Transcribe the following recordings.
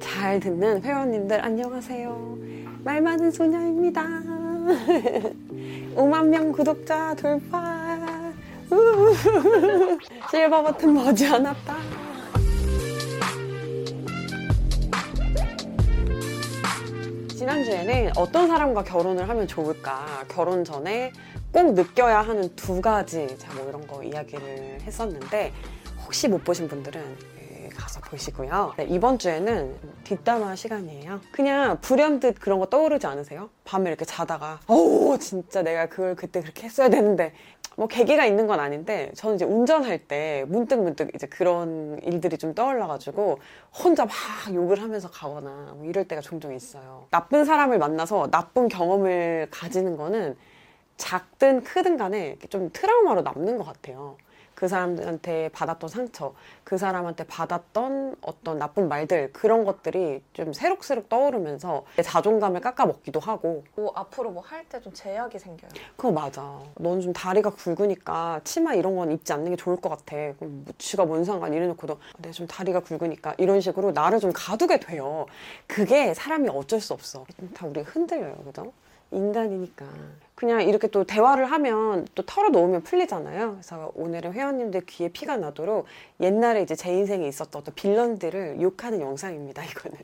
잘 듣는 회원님들 안녕하세요. 말 많은 소녀입니다. 5만 명 구독자 돌파. 실버 버튼 머지않았다. 지난주에는 어떤 사람과 결혼을 하면 좋을까? 결혼 전에 꼭 느껴야 하는 두 가지, 자, 뭐 이런 거 이야기를 했었는데, 혹시 못 보신 분들은 예, 가서 보시고요. 네, 이번 주에는 뒷담화 시간이에요. 그냥 불현듯 그런 거 떠오르지 않으세요? 밤에 이렇게 자다가, 어우, 진짜 내가 그걸 그때 그렇게 했어야 되는데, 뭐 계기가 있는 건 아닌데 저는 이제 운전할 때 문득 문득 이제 그런 일들이 좀 떠올라가지고 혼자 막 욕을 하면서 가거나 뭐 이럴 때가 종종 있어요. 나쁜 사람을 만나서 나쁜 경험을 가지는 거는 작든 크든 간에 좀 트라우마로 남는 것 같아요. 그 사람한테 받았던 상처, 그 사람한테 받았던 어떤 나쁜 말들, 그런 것들이 좀 새록새록 떠오르면서 내 자존감을 깎아먹기도 하고. 뭐 앞으로 뭐 할 때 좀 제약이 생겨요. 그거 맞아. 넌 좀 다리가 굵으니까 치마 이런 건 입지 않는 게 좋을 것 같아. 그럼 뭐 쥐가 뭔 상관 이래놓고도 내가 좀 다리가 굵으니까 이런 식으로 나를 좀 가두게 돼요. 그게 사람이 어쩔 수 없어. 다 우리가 흔들려요. 그죠? 인간이니까. 그냥 이렇게 또 대화를 하면 또 털어놓으면 풀리잖아요. 그래서 오늘은 회원님들 귀에 피가 나도록 옛날에 이제 제 인생에 있었던 어떤 빌런들을 욕하는 영상입니다. 이거는.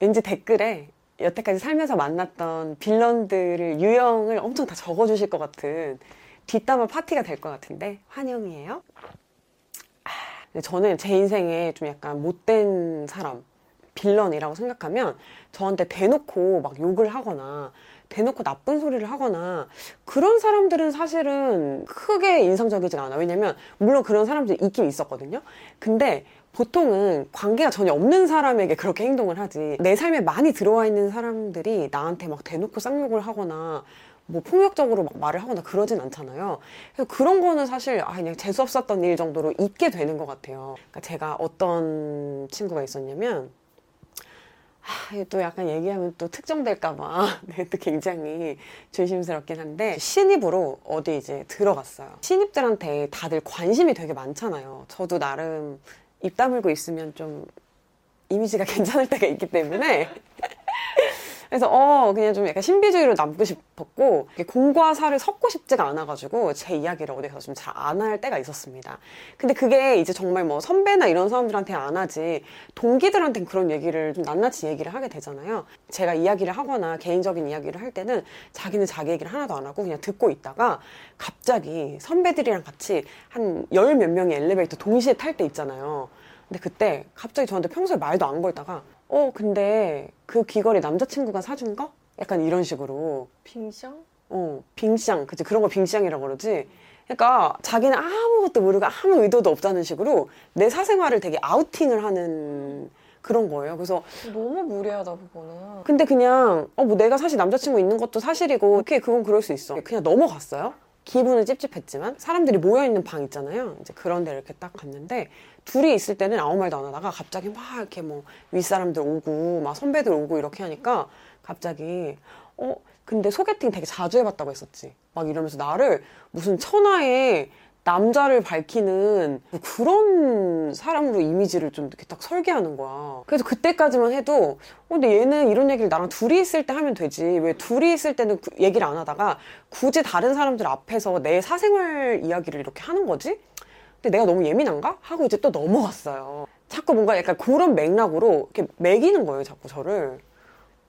왠지 댓글에 여태까지 살면서 만났던 빌런들을 유형을 엄청 다 적어주실 것 같은 뒷담화 파티가 될 것 같은데 환영이에요. 아, 저는 제 인생에 좀 약간 못된 사람, 빌런이라고 생각하면 저한테 대놓고 막 욕을 하거나 대놓고 나쁜 소리를 하거나 그런 사람들은 사실은 크게 인상적이지가 않아. 왜냐면 물론 그런 사람들이 있긴 있었거든요. 근데 보통은 관계가 전혀 없는 사람에게 그렇게 행동을 하지. 내 삶에 많이 들어와 있는 사람들이 나한테 막 대놓고 쌍욕을 하거나 뭐 폭력적으로 막 말을 하거나 그러진 않잖아요. 그래서 그런 거는 사실 아 그냥 재수 없었던 일 정도로 잊게 되는 것 같아요. 그러니까 제가 어떤 친구가 있었냐면 아, 또 약간 얘기하면 또 특정될까봐 네, 또 굉장히 조심스럽긴 한데 신입으로 어디 이제 들어갔어요. 신입들한테 다들 관심이 되게 많잖아요. 저도 나름 입 다물고 있으면 좀 이미지가 괜찮을 때가 있기 때문에 그래서 어 그냥 좀 약간 신비주의로 남고 싶었고 공과 사를 섞고 싶지가 않아가지고 제 이야기를 어디서 좀 잘 안 할 때가 있었습니다. 근데 그게 이제 정말 뭐 선배나 이런 사람들한테 안 하지 동기들한테는 그런 얘기를 좀 낱낱이 얘기를 하게 되잖아요. 제가 이야기를 하거나 개인적인 이야기를 할 때는 자기는 자기 얘기를 하나도 안 하고 그냥 듣고 있다가 갑자기 선배들이랑 같이 한 열 몇 명이 엘리베이터 동시에 탈 때 있잖아요. 근데 그때 갑자기 저한테 평소에 말도 안 걸다가 어, 근데 그 귀걸이 남자친구가 사준 거? 약간 이런 식으로. 빙샹? 어, 빙샹. 그치. 그런 거 빙샹이라고 그러지. 그러니까 자기는 아무것도 모르고 아무 의도도 없다는 식으로 내 사생활을 되게 아우팅을 하는 그런 거예요. 그래서 너무 무례하다 그거는. 근데 그냥 어 뭐 내가 사실 남자친구 있는 것도 사실이고 오케이 그건 그럴 수 있어. 그냥 넘어갔어요. 기분은 찝찝했지만 사람들이 모여있는 방 있잖아요. 이제 그런 데 이렇게 딱 갔는데 둘이 있을 때는 아무 말도 안 하다가 갑자기 막 이렇게 뭐 윗사람들 오고 막 선배들 오고 이렇게 하니까 갑자기 어 근데 소개팅 되게 자주 해봤다고 했었지. 막 이러면서 나를 무슨 천하의 남자를 밝히는 그런 사람으로 이미지를 좀 이렇게 딱 설계하는 거야. 그래서 그때까지만 해도, 어, 근데 얘는 이런 얘기를 나랑 둘이 있을 때 하면 되지. 왜 둘이 있을 때는 그 얘기를 안 하다가 굳이 다른 사람들 앞에서 내 사생활 이야기를 이렇게 하는 거지? 근데 내가 너무 예민한가? 하고 이제 또 넘어갔어요. 자꾸 뭔가 약간 그런 맥락으로 이렇게 매기는 거예요, 자꾸 저를.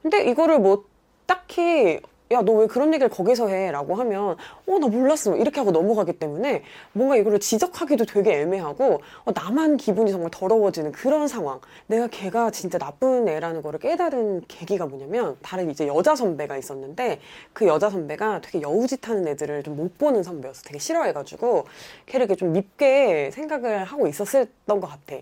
근데 이거를 뭐 딱히 야, 너 왜 그런 얘기를 거기서 해? 라고 하면, 어, 나 몰랐어. 이렇게 하고 넘어가기 때문에 뭔가 이거를 지적하기도 되게 애매하고, 어, 나만 기분이 정말 더러워지는 그런 상황. 내가 걔가 진짜 나쁜 애라는 거를 깨달은 계기가 뭐냐면, 다른 이제 여자 선배가 있었는데, 그 여자 선배가 되게 여우짓 하는 애들을 좀 못 보는 선배였어. 되게 싫어해가지고, 걔를 이렇게 좀 밉게 생각을 하고 있었던 것 같아.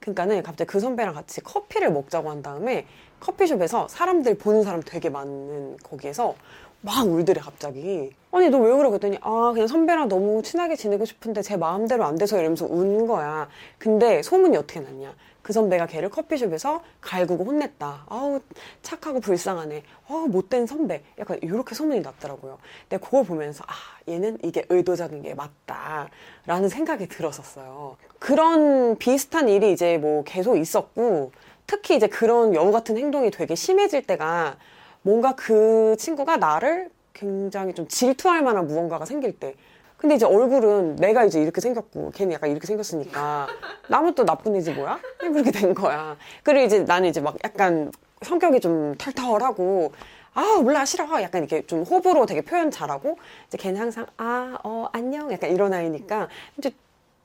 그러니까는 갑자기 그 선배랑 같이 커피를 먹자고 한 다음에 커피숍에서 사람들 보는 사람 되게 많은 거기에서 막 울더래 갑자기 아니 너왜 그러 그랬더니 아 그냥 선배랑 너무 친하게 지내고 싶은데 제 마음대로 안 돼서 이러면서 운 거야. 근데 소문이 어떻게 났냐? 그 선배가 걔를 커피숍에서 갈구고 혼냈다 아우 착하고 불쌍하네. 아우 못된 선배. 약간 이렇게 소문이 났더라고요. 근데 그걸 보면서 아 얘는 이게 의도적인 게 맞다. 라는 생각이 들었었어요. 그런 비슷한 일이 이제 뭐 계속 있었고 특히 이제 그런 여우 같은 행동이 되게 심해질 때가 뭔가 그 친구가 나를 굉장히 좀 질투할 만한 무언가가 생길 때. 근데 이제 얼굴은 내가 이제 이렇게 생겼고 걔는 약간 이렇게 생겼으니까 나만 또 나쁜 애지 뭐야? 그렇게 된 거야. 그리고 이제 나는 이제 막 약간 성격이 좀 털털하고 아 몰라 싫어 약간 이렇게 좀 호불호 되게 표현 잘하고 이제 걔는 항상 아 어 안녕 약간 이런 아이니까 이제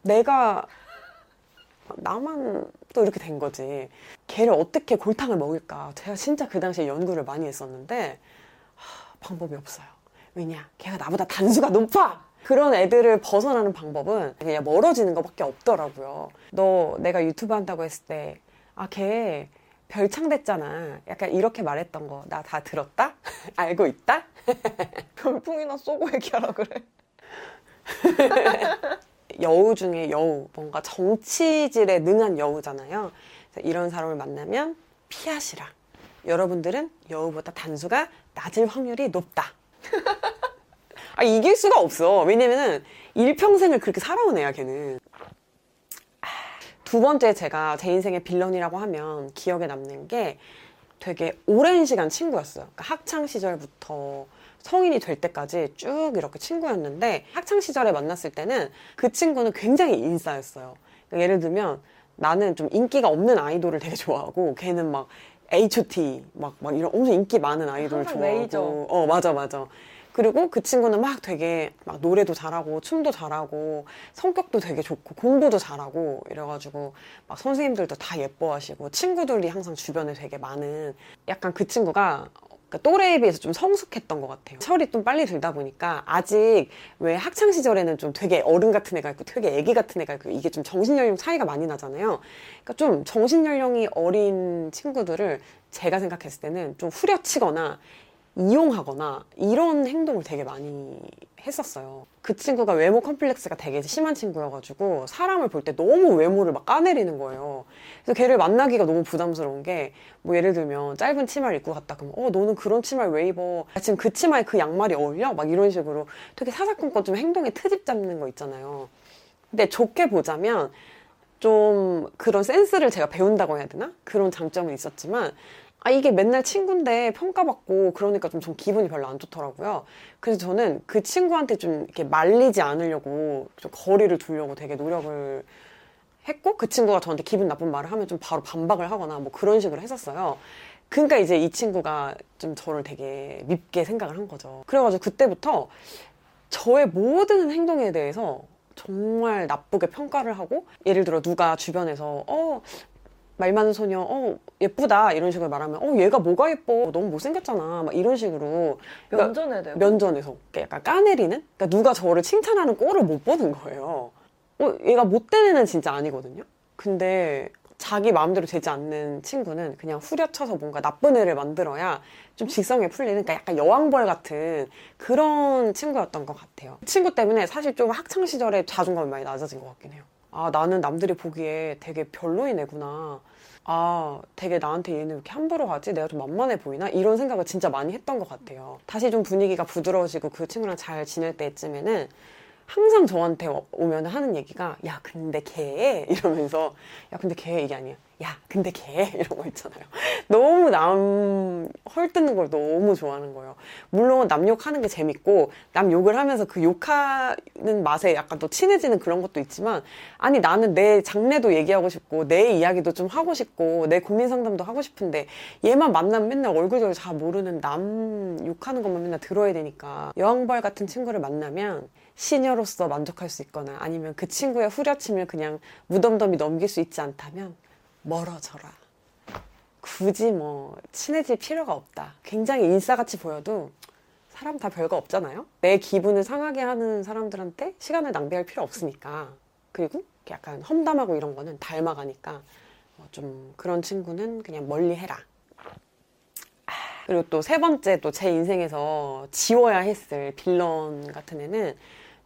내가 나만 또 이렇게 된 거지. 걔를 어떻게 골탕을 먹일까? 제가 진짜 그 당시에 연구를 많이 했었는데 하, 방법이 없어요. 왜냐? 걔가 나보다 단수가 높아! 그런 애들을 벗어나는 방법은 그냥 멀어지는 것밖에 없더라고요. 너 내가 유튜브 한다고 했을 때 아 걔 별창 됐잖아. 약간 이렇게 말했던 거. 나 다 들었다? 알고 있다? 별풍이나 쏘고 얘기하라 그래. 여우 중에 여우, 뭔가 정치질에 능한 여우잖아요. 이런 사람을 만나면 피하시라. 여러분들은 여우보다 단수가 낮을 확률이 높다. 아, 이길 수가 없어. 왜냐면은 일평생을 그렇게 살아온 애야, 걔는. 아, 두 번째 제가 제 인생의 빌런이라고 하면 기억에 남는 게 되게 오랜 시간 친구였어요. 그러니까 학창 시절부터 성인이 될 때까지 쭉 이렇게 친구였는데 학창 시절에 만났을 때는 그 친구는 굉장히 인싸였어요. 그러니까 예를 들면 나는 좀 인기가 없는 아이돌을 되게 좋아하고 걔는 막 H.O.T 막, 막 이런 엄청 인기 많은 아이돌 좋아하고 메이저. 어 맞아 맞아 그리고 그 친구는 막 되게 막 노래도 잘하고 춤도 잘하고 성격도 되게 좋고 공부도 잘하고 이래가지고 막 선생님들도 다 예뻐하시고 친구들이 항상 주변에 되게 많은 약간 그 친구가 그러니까 또래에 비해서 좀 성숙했던 것 같아요. 철이 좀 빨리 들다 보니까 아직 왜 학창 시절에는 좀 되게 어른 같은 애가 있고 되게 애기 같은 애가 있고 이게 좀 정신 연령 차이가 많이 나잖아요. 그러니까 좀 정신 연령이 어린 친구들을 제가 생각했을 때는 좀 후려치거나 이용하거나 이런 행동을 되게 많이 했었어요. 그 친구가 외모 컴플렉스가 되게 심한 친구여가지고 사람을 볼 때 너무 외모를 막 까내리는 거예요. 그래서 걔를 만나기가 너무 부담스러운 게 뭐 예를 들면 짧은 치마를 입고 갔다 그러면 어 너는 그런 치마를 왜 입어? 아, 지금 그 치마에 그 양말이 어울려? 막 이런 식으로 되게 사사건건 좀 행동에 트집 잡는 거 있잖아요. 근데 좋게 보자면 좀 그런 센스를 제가 배운다고 해야 되나? 그런 장점은 있었지만 아, 이게 맨날 친구인데 평가받고 그러니까 좀 전 기분이 별로 안 좋더라고요. 그래서 저는 그 친구한테 좀 이렇게 말리지 않으려고 좀 거리를 두려고 되게 노력을 했고 그 친구가 저한테 기분 나쁜 말을 하면 좀 바로 반박을 하거나 뭐 그런 식으로 했었어요. 그러니까 이제 이 친구가 좀 저를 되게 밉게 생각을 한 거죠. 그래가지고 그때부터 저의 모든 행동에 대해서 정말 나쁘게 평가를 하고 예를 들어 누가 주변에서 어 말 많은 소녀, 어, 예쁘다. 이런 식으로 말하면, 어, 얘가 뭐가 예뻐. 너무 못생겼잖아. 막 이런 식으로. 그러니까 면전에 대고. 면전에서 약간 까내리는? 그러니까 누가 저를 칭찬하는 꼴을 못 보는 거예요. 어, 얘가 못된 애는 진짜 아니거든요. 근데 자기 마음대로 되지 않는 친구는 그냥 후려쳐서 뭔가 나쁜 애를 만들어야 좀 직성에 풀리는 그러니까 약간 여왕벌 같은 그런 친구였던 것 같아요. 그 친구 때문에 사실 좀 학창 시절에 자존감이 많이 낮아진 것 같긴 해요. 아 나는 남들이 보기에 되게 별로인 애구나. 아 되게 나한테 얘는 왜 이렇게 함부로 하지? 내가 좀 만만해 보이나? 이런 생각을 진짜 많이 했던 것 같아요. 다시 좀 분위기가 부드러워지고 그 친구랑 잘 지낼 때쯤에는 항상 저한테 오- 오면 하는 얘기가 야 근데 걔 이러면서 야 근데 걔 이게 아니야 야 근데 걔 이런 거 있잖아요. 너무 남 헐뜯는 걸 너무 좋아하는 거예요. 물론 남 욕하는 게 재밌고 남 욕을 하면서 그 욕하는 맛에 약간 또 친해지는 그런 것도 있지만 아니 나는 내 장래도 얘기하고 싶고 내 이야기도 좀 하고 싶고 내 고민 상담도 하고 싶은데 얘만 만나면 맨날 얼굴도 잘 모르는 남 욕하는 것만 맨날 들어야 되니까. 여왕벌 같은 친구를 만나면 시녀로서 만족할 수 있거나 아니면 그 친구의 후려침을 그냥 무덤덤이 넘길 수 있지 않다면 멀어져라. 굳이 뭐 친해질 필요가 없다. 굉장히 인싸같이 보여도 사람 다 별거 없잖아요. 내 기분을 상하게 하는 사람들한테 시간을 낭비할 필요 없으니까. 그리고 약간 험담하고 이런 거는 닮아가니까 어, 좀 그런 친구는 그냥 멀리 해라. 아, 그리고 또 세 번째 또 제 인생에서 지워야 했을 빌런 같은 애는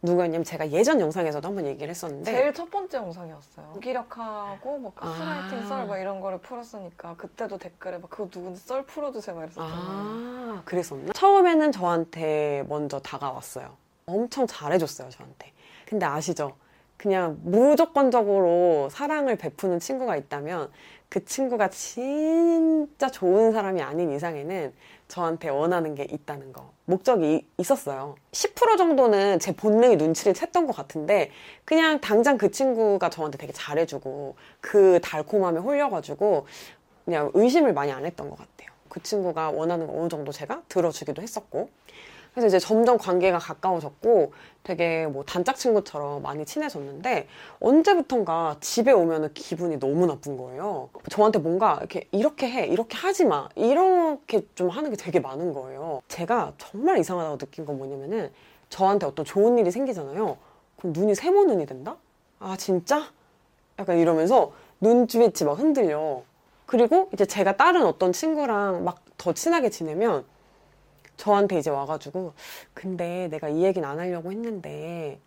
누구였냐면 제가 예전 영상에서도 한번 얘기를 했었는데 제일 첫 번째 영상이었어요. 무기력하고 뭐 아. 가스라이팅 썰막 이런 거를 풀었으니까 그때도 댓글에 막 그거 누군데 썰 풀어주세요 막 이랬었잖아요. 아, 그랬었나? 처음에는 저한테 먼저 다가왔어요. 엄청 잘해줬어요, 저한테. 근데 아시죠? 그냥 무조건적으로 사랑을 베푸는 친구가 있다면 그 친구가 진짜 좋은 사람이 아닌 이상에는 저한테 원하는 게 있다는 거. 목적이 있었어요. 10% 정도는 제 본능이 눈치를 챘던 것 같은데, 그냥 당장 그 친구가 저한테 되게 잘해주고, 그 달콤함에 홀려가지고, 그냥 의심을 많이 안 했던 것 같아요. 그 친구가 원하는 거 어느 정도 제가 들어주기도 했었고. 그래서 이제 점점 관계가 가까워졌고 되게 뭐 단짝 친구처럼 많이 친해졌는데 언제부턴가 집에 오면은 기분이 너무 나쁜 거예요. 저한테 뭔가 이렇게 이렇게 해, 이렇게 하지 마, 이렇게 좀 하는 게 되게 많은 거예요. 제가 정말 이상하다고 느낀 건 뭐냐면은 저한테 어떤 좋은 일이 생기잖아요. 그럼 눈이 세모 눈이 된다? 아 진짜? 약간 이러면서 눈빛이 막 흔들려. 그리고 이제 제가 다른 어떤 친구랑 막 더 친하게 지내면 저한테 이제 와가지고 근데 내가 이 얘기는 안 하려고 했는데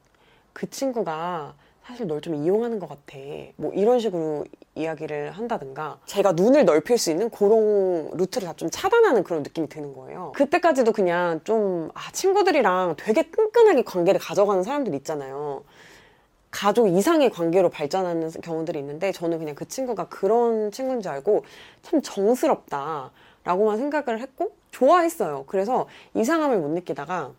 그 친구가 사실 널 좀 이용하는 것 같아. 뭐 이런 식으로 이야기를 한다든가 제가 눈을 넓힐 수 있는 그런 루트를 다 좀 차단하는 그런 느낌이 드는 거예요. 그때까지도 그냥 좀 아, 친구들이랑 되게 끈끈하게 관계를 가져가는 사람들 있잖아요. 가족 이상의 관계로 발전하는 경우들이 있는데 저는 그냥 그 친구가 그런 친구인 줄 알고 참 정스럽다라고만 생각을 했고 좋아했어요. 그래서 이상함을 못 느끼다가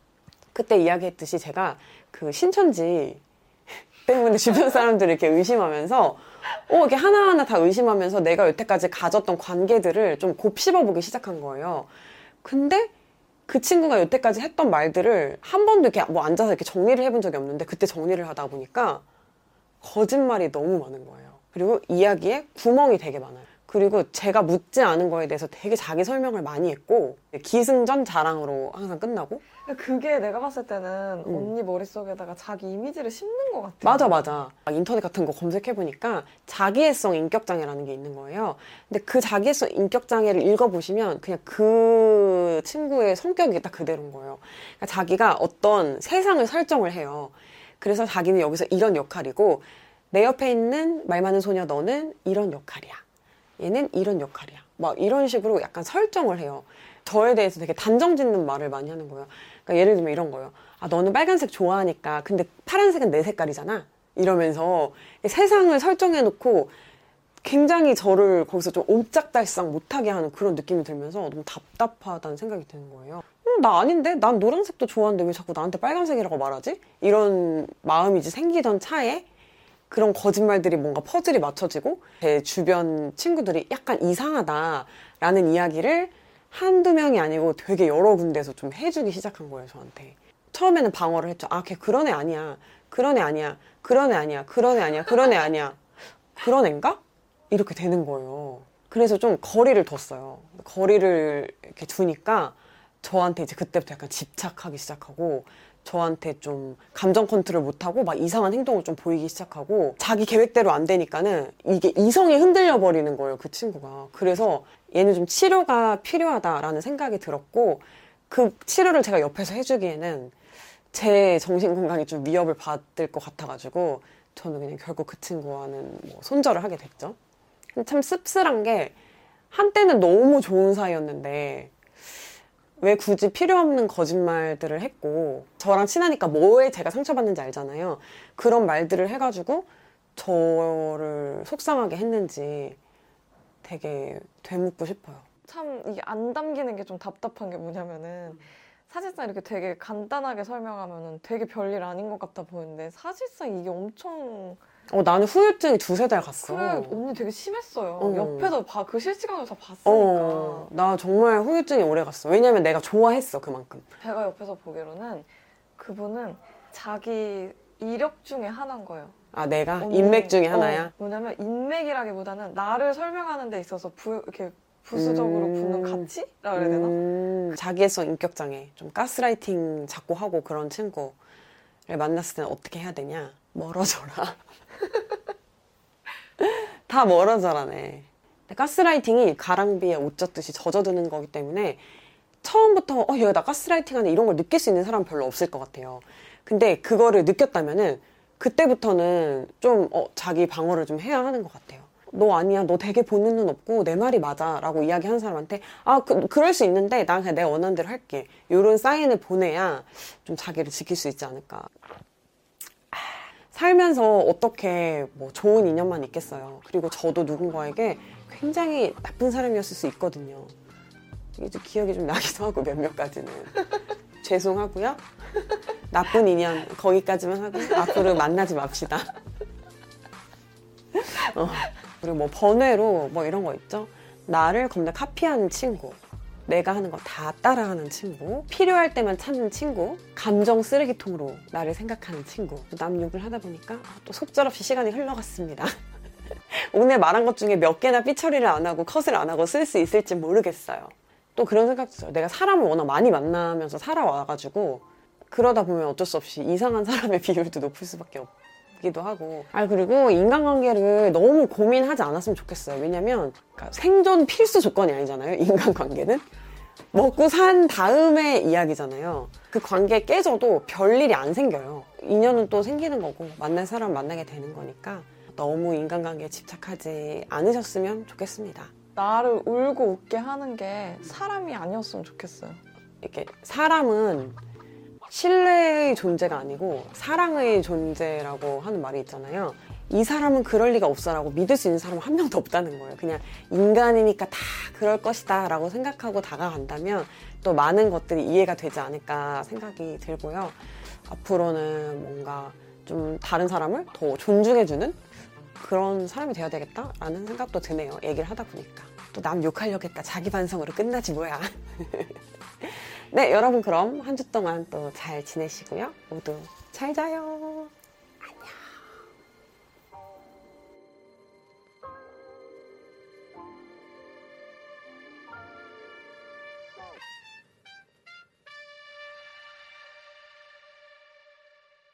그때 이야기했듯이 제가 그 신천지 때문에 주변 사람들을 이렇게 의심하면서 어, 이렇게 하나하나 다 의심하면서 내가 여태까지 가졌던 관계들을 좀 곱씹어 보기 시작한 거예요. 근데 그 친구가 여태까지 했던 말들을 한 번도 이렇게 뭐 앉아서 이렇게 정리를 해본 적이 없는데 그때 정리를 하다 보니까 거짓말이 너무 많은 거예요. 그리고 이야기에 구멍이 되게 많아요. 그리고 제가 묻지 않은 거에 대해서 되게 자기 설명을 많이 했고 기승전 자랑으로 항상 끝나고 그게 내가 봤을 때는 음. 언니 머릿속에다가 자기 이미지를 심는 것 같아. 맞아 맞아 인터넷 같은 거 검색해 보니까 자기애성 인격 장애라는 게 있는 거예요. 근데 그 자기애성 인격 장애를 읽어 보시면 그냥 그 친구의 성격이 딱 그대로인 거예요. 그러니까 자기가 어떤 세상을 설정을 해요. 그래서 자기는 여기서 이런 역할이고 내 옆에 있는 말 많은 소녀 너는 이런 역할이야. 얘는 이런 역할이야. 막 이런 식으로 약간 설정을 해요. 저에 대해서 되게 단정 짓는 말을 많이 하는 거예요. 그러니까 예를 들면 이런 거예요. 아, 너는 빨간색 좋아하니까. 근데 파란색은 내 색깔이잖아. 이러면서 세상을 설정해 놓고 굉장히 저를 거기서 좀 옴짝달싹 못하게 하는 그런 느낌이 들면서 너무 답답하다는 생각이 드는 거예요. 음, 나 아닌데? 난 노란색도 좋아하는데 왜 자꾸 나한테 빨간색이라고 말하지? 이런 마음이 이제 생기던 차에 그런 거짓말들이 뭔가 퍼즐이 맞춰지고 제 주변 친구들이 약간 이상하다라는 이야기를 한두 명이 아니고 되게 여러 군데서 좀 해주기 시작한 거예요, 저한테. 처음에는 방어를 했죠. 아, 걔 그런 애 아니야. 그런 애 아니야. 그런 애 아니야. 그런 애 아니야. 그런 애 아니야. 그런 애인가? 이렇게 되는 거예요. 그래서 좀 거리를 뒀어요. 거리를 이렇게 두니까 저한테 이제 그때부터 약간 집착하기 시작하고 저한테 좀 감정 컨트롤 못하고 막 이상한 행동을 좀 보이기 시작하고 자기 계획대로 안 되니까는 이게 이성이 흔들려 버리는 거예요 그 친구가. 그래서 얘는 좀 치료가 필요하다라는 생각이 들었고 그 치료를 제가 옆에서 해주기에는 제 정신 건강이 좀 위협을 받을 것 같아가지고 저는 그냥 결국 그 친구와는 뭐 손절을 하게 됐죠. 참 씁쓸한 게 한때는 너무 좋은 사이였는데 왜 굳이 필요 없는 거짓말들을 했고 저랑 친하니까 뭐에 제가 상처받는지 알잖아요. 그런 말들을 해가지고 저를 속상하게 했는지 되게 되묻고 싶어요. 참 이게 안 담기는 게 좀 답답한 게 뭐냐면은 사실상 이렇게 되게 간단하게 설명하면은 되게 별일 아닌 것 같아 보이는데 사실상 이게 엄청 어, 나는 후유증이 두세 달 갔어. 그래 언니 되게 심했어요. 어. 옆에서 봐 그 실시간으로 다 봤으니까 어, 나 정말 후유증이 오래 갔어. 왜냐면 내가 좋아했어, 그만큼. 제가 옆에서 보기로는 그분은 자기 이력 중에 하나인 거예요. 아, 내가? 언니, 인맥 중에 어, 하나야? 뭐냐면 인맥이라기보다는 나를 설명하는 데 있어서 부, 이렇게 부수적으로 음. 붙는 가치라 그래야 되나? 음, 자기애성 인격장애, 좀 가스라이팅 자꾸 하고 그런 친구를 만났을 때는 어떻게 해야 되냐? 멀어져라. 다 멀어져라네. 가스라이팅이 가랑비에 옷 젖듯이 젖어드는 거기 때문에 처음부터 어 얘가 나 가스라이팅 하네 이런 걸 느낄 수 있는 사람은 별로 없을 것 같아요. 근데 그거를 느꼈다면은 그때부터는 좀 어, 자기 방어를 좀 해야 하는 것 같아요. 너 아니야, 너 되게 보는 눈 없고 내 말이 맞아라고 이야기하는 사람한테 아 그, 그럴 수 있는데 난 그냥 내가 원하는 대로 할게. 이런 사인을 보내야 좀 자기를 지킬 수 있지 않을까. 살면서 어떻게 뭐 좋은 인연만 있겠어요. 그리고 저도 누군가에게 굉장히 나쁜 사람이었을 수 있거든요. 이제 기억이 좀 나기도 하고 몇몇 가지는 죄송하고요. 나쁜 인연 거기까지만 하고 앞으로 만나지 맙시다. 어, 그리고 뭐 번외로 뭐 이런 거 있죠. 나를 겁나 카피하는 친구. 내가 하는 거 다 따라하는 친구, 필요할 때만 찾는 친구, 감정 쓰레기통으로 나를 생각하는 친구. 남 욕을 하다 보니까 아, 또 속절없이 시간이 흘러갔습니다. 오늘 말한 것 중에 몇 개나 삐처리를 안 하고 컷을 안 하고 쓸 수 있을지 모르겠어요. 또 그런 생각도 들어요. 내가 사람을 워낙 많이 만나면서 살아와가지고 그러다 보면 어쩔 수 없이 이상한 사람의 비율도 높을 수밖에 없 기도 하고. 아, 그리고 인간관계를 너무 고민하지 않았으면 좋겠어요. 왜냐면 그러니까 생존 필수 조건이 아니잖아요. 인간관계는. 먹고 산 다음의 이야기잖아요. 그 관계 깨져도 별일이 안 생겨요. 인연은 또 생기는 거고, 만날 사람 만나게 되는 거니까 너무 인간관계에 집착하지 않으셨으면 좋겠습니다. 나를 울고 웃게 하는 게 사람이 아니었으면 좋겠어요. 이렇게 사람은 신뢰의 존재가 아니고 사랑의 존재라고 하는 말이 있잖아요. 이 사람은 그럴 리가 없어라고 믿을 수 있는 사람은 한 명도 없다는 거예요. 그냥 인간이니까 다 그럴 것이다 라고 생각하고 다가간다면 또 많은 것들이 이해가 되지 않을까 생각이 들고요. 앞으로는 뭔가 좀 다른 사람을 더 존중해주는 그런 사람이 되어야 되겠다라는 생각도 드네요. 얘기를 하다 보니까. 또 남 욕하려겠다. 자기 반성으로 끝나지 뭐야. 네, 여러분 그럼 한 주 동안 또 잘 지내시고요. 모두 잘 자요.